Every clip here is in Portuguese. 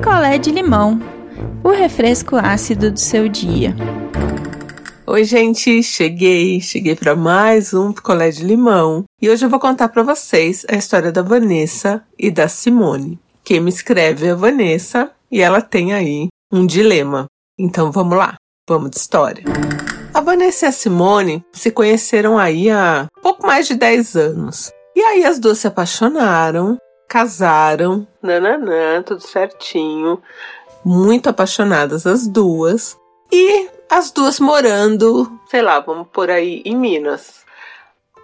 picolé de limão, o refresco ácido do seu dia. Oi, gente, cheguei, cheguei para mais um picolé de limão e hoje eu vou contar para vocês a história da Vanessa e da Simone. Quem me escreve é a Vanessa e ela tem aí um dilema. Então vamos lá, vamos de história. A Vanessa e a Simone se conheceram aí há pouco mais de 10 anos. E aí as duas se apaixonaram, casaram, nananã, tudo certinho, muito apaixonadas as duas. E as duas morando, sei lá, vamos por aí em Minas.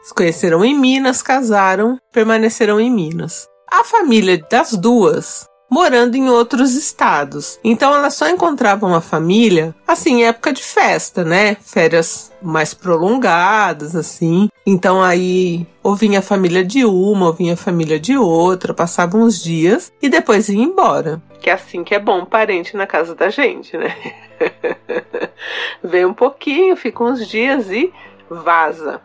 Se conheceram em Minas, casaram, permaneceram em Minas. A família das duas morando em outros estados. Então elas só encontravam a família assim, época de festa, né? Férias mais prolongadas, assim. Então aí ou vinha a família de uma, ou vinha a família de outra, passavam uns dias e depois ia embora. Que é assim que é bom parente na casa da gente, né? Vem um pouquinho, fica uns dias e vaza.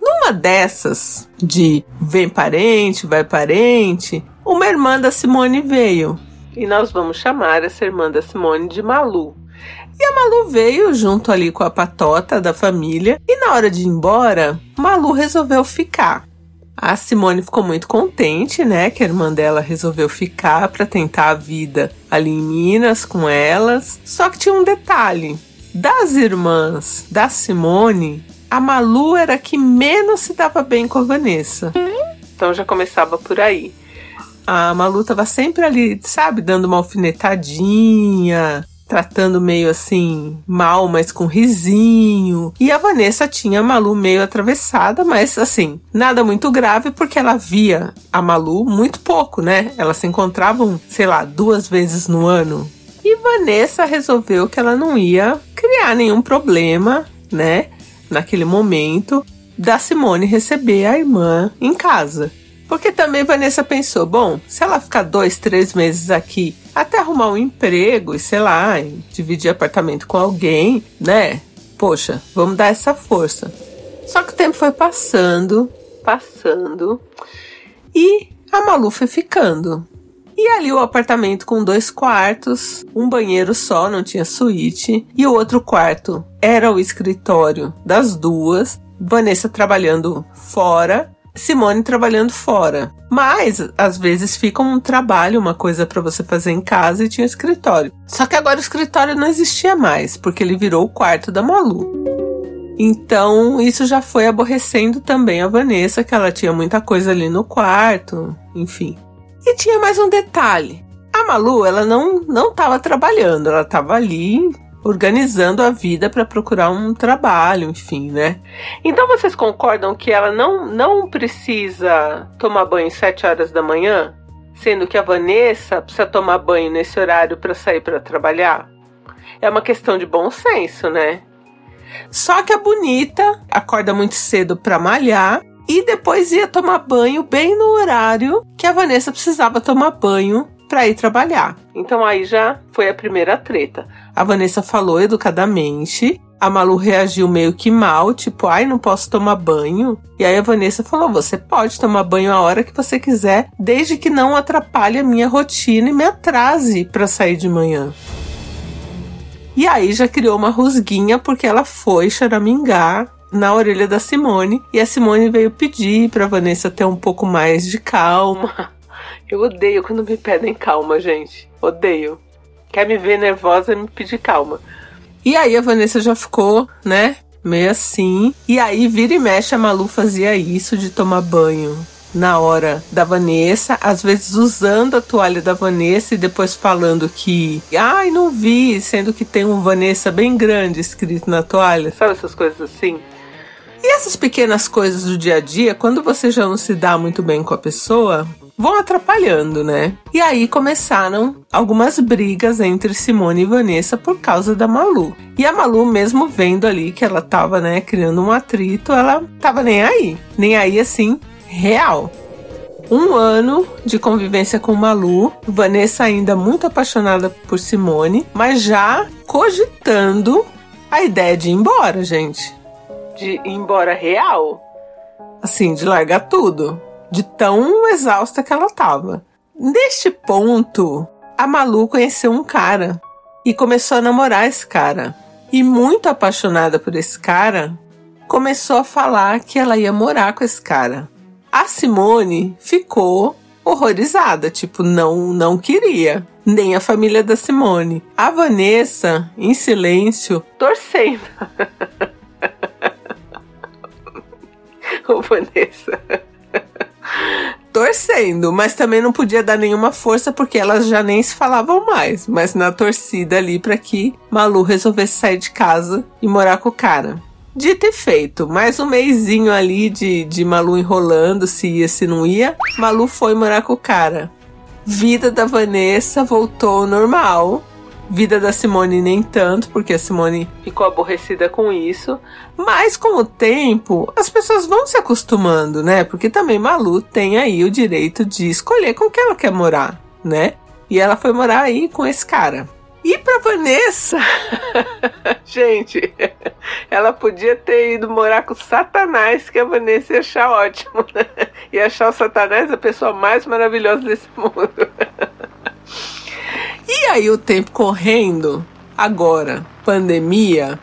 Numa dessas de vem parente, vai parente, uma irmã da Simone veio. E nós vamos chamar essa irmã da Simone de Malu. E a Malu veio junto ali com a patota da família. E na hora de ir embora, Malu resolveu ficar. A Simone ficou muito contente, né? Que a irmã dela resolveu ficar para tentar a vida ali em Minas com elas. Só que tinha um detalhe: das irmãs da Simone, a Malu era a que menos se dava bem com a Vanessa. Então já começava por aí. A Malu tava sempre ali, sabe, dando uma alfinetadinha, tratando meio assim mal, mas com risinho. E a Vanessa tinha a Malu meio atravessada, mas assim, nada muito grave porque ela via a Malu muito pouco, né? Elas se encontravam, sei lá, duas vezes no ano. E Vanessa resolveu que ela não ia criar nenhum problema, né? Naquele momento, da Simone receber a irmã em casa. Porque também Vanessa pensou: bom, se ela ficar dois, três meses aqui até arrumar um emprego e sei lá, dividir apartamento com alguém, né? Poxa, vamos dar essa força. Só que o tempo foi passando, passando e a Malu foi ficando. E ali o apartamento com dois quartos, um banheiro só, não tinha suíte, e o outro quarto era o escritório das duas. Vanessa trabalhando fora Simone trabalhando fora. Mas, às vezes, fica um trabalho, uma coisa para você fazer em casa e tinha um escritório. Só que agora o escritório não existia mais, porque ele virou o quarto da Malu. Então, isso já foi aborrecendo também a Vanessa, que ela tinha muita coisa ali no quarto, enfim. E tinha mais um detalhe. A Malu, ela não não estava trabalhando, ela estava ali organizando a vida para procurar um trabalho, enfim, né? Então vocês concordam que ela não, não precisa tomar banho sete horas da manhã, sendo que a Vanessa precisa tomar banho nesse horário para sair para trabalhar? É uma questão de bom senso, né? Só que a bonita acorda muito cedo para malhar e depois ia tomar banho bem no horário que a Vanessa precisava tomar banho para ir trabalhar. Então aí já foi a primeira treta. A Vanessa falou educadamente. A Malu reagiu meio que mal, tipo, ai, não posso tomar banho. E aí a Vanessa falou: você pode tomar banho a hora que você quiser, desde que não atrapalhe a minha rotina e me atrase para sair de manhã. E aí já criou uma rusguinha porque ela foi charamingar na orelha da Simone e a Simone veio pedir para Vanessa ter um pouco mais de calma. Eu odeio quando me pedem calma, gente. Odeio. Quer me ver nervosa, me pedir calma. E aí a Vanessa já ficou, né? Meio assim. E aí, vira e mexe, a Malu fazia isso de tomar banho na hora da Vanessa, às vezes usando a toalha da Vanessa e depois falando que, ai, não vi, sendo que tem um Vanessa bem grande escrito na toalha, sabe essas coisas assim? E essas pequenas coisas do dia a dia, quando você já não se dá muito bem com a pessoa, vão atrapalhando, né? E aí começaram algumas brigas entre Simone e Vanessa por causa da Malu. E a Malu, mesmo vendo ali que ela tava, né, criando um atrito, ela tava nem aí. Nem aí, assim, real. Um ano de convivência com Malu, Vanessa ainda muito apaixonada por Simone, mas já cogitando a ideia de ir embora, gente. De ir embora real. Assim, de largar tudo de tão exausta que ela estava. Neste ponto, a Malu conheceu um cara e começou a namorar esse cara. E muito apaixonada por esse cara, começou a falar que ela ia morar com esse cara. A Simone ficou horrorizada, tipo, não, não queria. Nem a família da Simone. A Vanessa, em silêncio, torcendo. Ô, Vanessa. Torcendo, mas também não podia dar nenhuma força porque elas já nem se falavam mais, mas na torcida ali para que Malu resolvesse sair de casa e morar com o cara. Dito e feito, mais um meizinho ali de, de Malu enrolando se ia, se não ia. Malu foi morar com o cara. Vida da Vanessa voltou ao normal. Vida da Simone nem tanto, porque a Simone ficou aborrecida com isso. Mas com o tempo, as pessoas vão se acostumando, né? Porque também Malu tem aí o direito de escolher com quem ela quer morar, né? E ela foi morar aí com esse cara. E pra Vanessa, gente, ela podia ter ido morar com o Satanás, que a Vanessa ia achar ótimo, né? Achar o Satanás a pessoa mais maravilhosa desse mundo. E aí, o tempo correndo, agora, pandemia,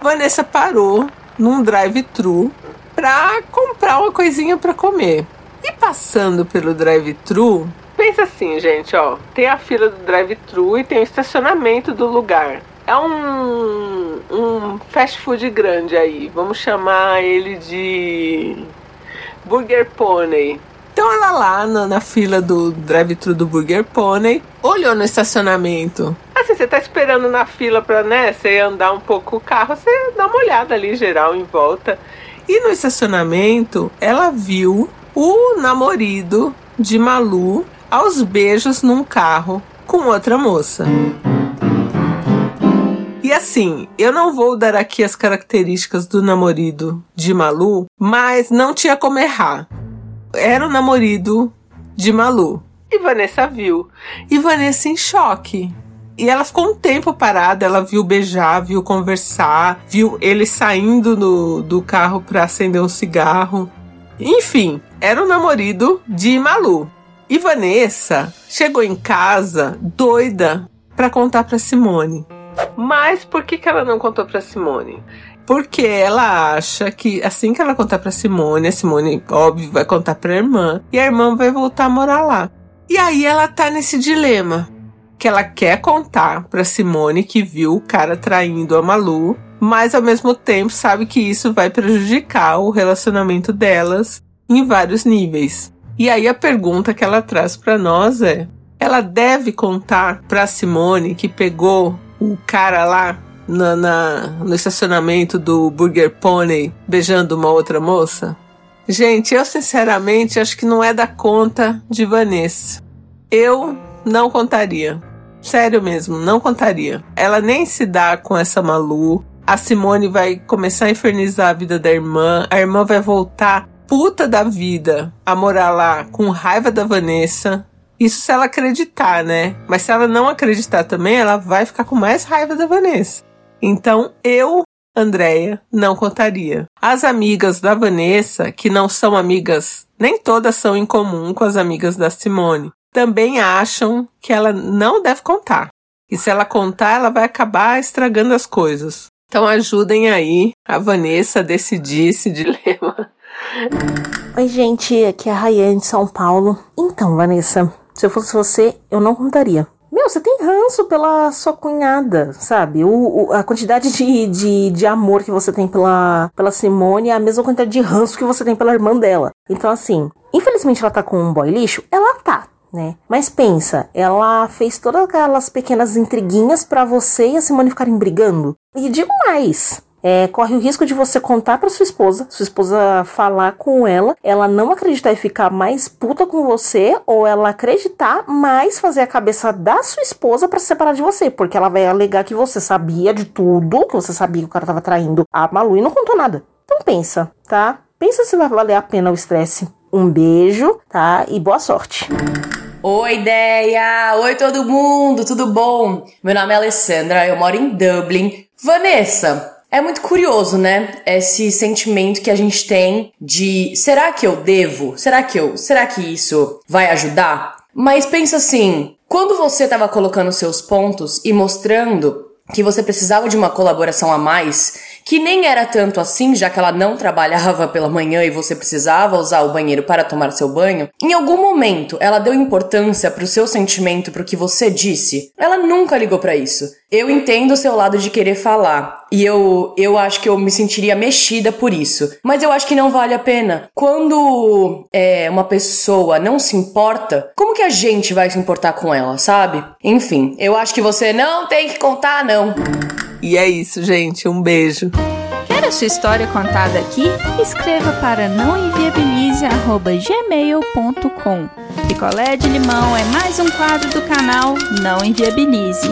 Vanessa parou num drive-thru pra comprar uma coisinha para comer. E passando pelo drive-thru, Pensa assim, gente, ó. Tem a fila do drive-thru e tem o estacionamento do lugar. É um, um fast food grande aí. Vamos chamar ele de Burger Pony. Então ela lá na, na fila do drive-thru do Burger Pony olhou no estacionamento. Assim, você tá esperando na fila pra, né, você andar um pouco o carro, você dá uma olhada ali geral em volta. E no estacionamento, ela viu o namorado de Malu aos beijos num carro com outra moça. E assim, eu não vou dar aqui as características do namorado de Malu, mas não tinha como errar. Era o namorado de Malu. E Vanessa viu. E Vanessa em choque. E ela ficou um tempo parada, ela viu beijar, viu conversar, viu ele saindo do, do carro para acender um cigarro. Enfim, era o namorado de Malu. E Vanessa chegou em casa doida para contar para Simone. Mas por que, que ela não contou para Simone? Porque ela acha que assim que ela contar para Simone, a Simone, óbvio, vai contar para a irmã e a irmã vai voltar a morar lá. E aí ela tá nesse dilema que ela quer contar para Simone que viu o cara traindo a Malu, mas ao mesmo tempo sabe que isso vai prejudicar o relacionamento delas em vários níveis. E aí a pergunta que ela traz para nós é: ela deve contar para Simone que pegou o cara lá na, na, no estacionamento do Burger Pony beijando uma outra moça? Gente, eu sinceramente acho que não é da conta de Vanessa. Eu não contaria. Sério mesmo, não contaria. Ela nem se dá com essa Malu. A Simone vai começar a infernizar a vida da irmã. A irmã vai voltar puta da vida a morar lá com raiva da Vanessa. Isso se ela acreditar, né? Mas se ela não acreditar também, ela vai ficar com mais raiva da Vanessa. Então eu, Andréia, não contaria. As amigas da Vanessa, que não são amigas, nem todas são em comum com as amigas da Simone, também acham que ela não deve contar. E se ela contar, ela vai acabar estragando as coisas. Então ajudem aí a Vanessa a decidir esse dilema Oi, gente, aqui é a Rayane de São Paulo. Então, Vanessa, se eu fosse você, eu não contaria. Meu, você tem ranço pela sua cunhada, sabe? O, o, a quantidade de, de, de amor que você tem pela, pela Simone é a mesma quantidade de ranço que você tem pela irmã dela. Então, assim, infelizmente ela tá com um boy lixo? Ela tá, né? Mas pensa, ela fez todas aquelas pequenas intriguinhas para você e a Simone ficarem brigando. E digo mais, é, corre o risco de você contar para sua esposa, sua esposa falar com ela, ela não acreditar e ficar mais puta com você, ou ela acreditar, mas fazer a cabeça da sua esposa para se separar de você, porque ela vai alegar que você sabia de tudo, que você sabia que o cara tava traindo a Malu e não contou nada. Então pensa, tá? Pensa se vai valer a pena o estresse. Um beijo, tá? E boa sorte. Oi, ideia! Oi, todo mundo! Tudo bom? Meu nome é Alessandra, eu moro em Dublin. Vanessa, é muito curioso, né? Esse sentimento que a gente tem de será que eu devo? Será que eu, será que isso vai ajudar? Mas pensa assim, Quando você estava colocando seus pontos e mostrando que você precisava de uma colaboração a mais, que nem era tanto assim, já que ela não trabalhava pela manhã e você precisava usar o banheiro para tomar seu banho, em algum momento ela deu importância pro seu sentimento, pro que você disse. Ela nunca ligou para isso. Eu entendo o seu lado de querer falar, e eu, eu acho que eu me sentiria mexida por isso. Mas eu acho que não vale a pena. Quando é, uma pessoa não se importa, como que a gente vai se importar com ela, sabe? Enfim, eu acho que você não tem que contar, não. E é isso, gente. Um beijo. Quer a sua história contada aqui? Escreva para nãoenviabilize.gmail.com Picolé de limão é mais um quadro do canal Não Enviabilize.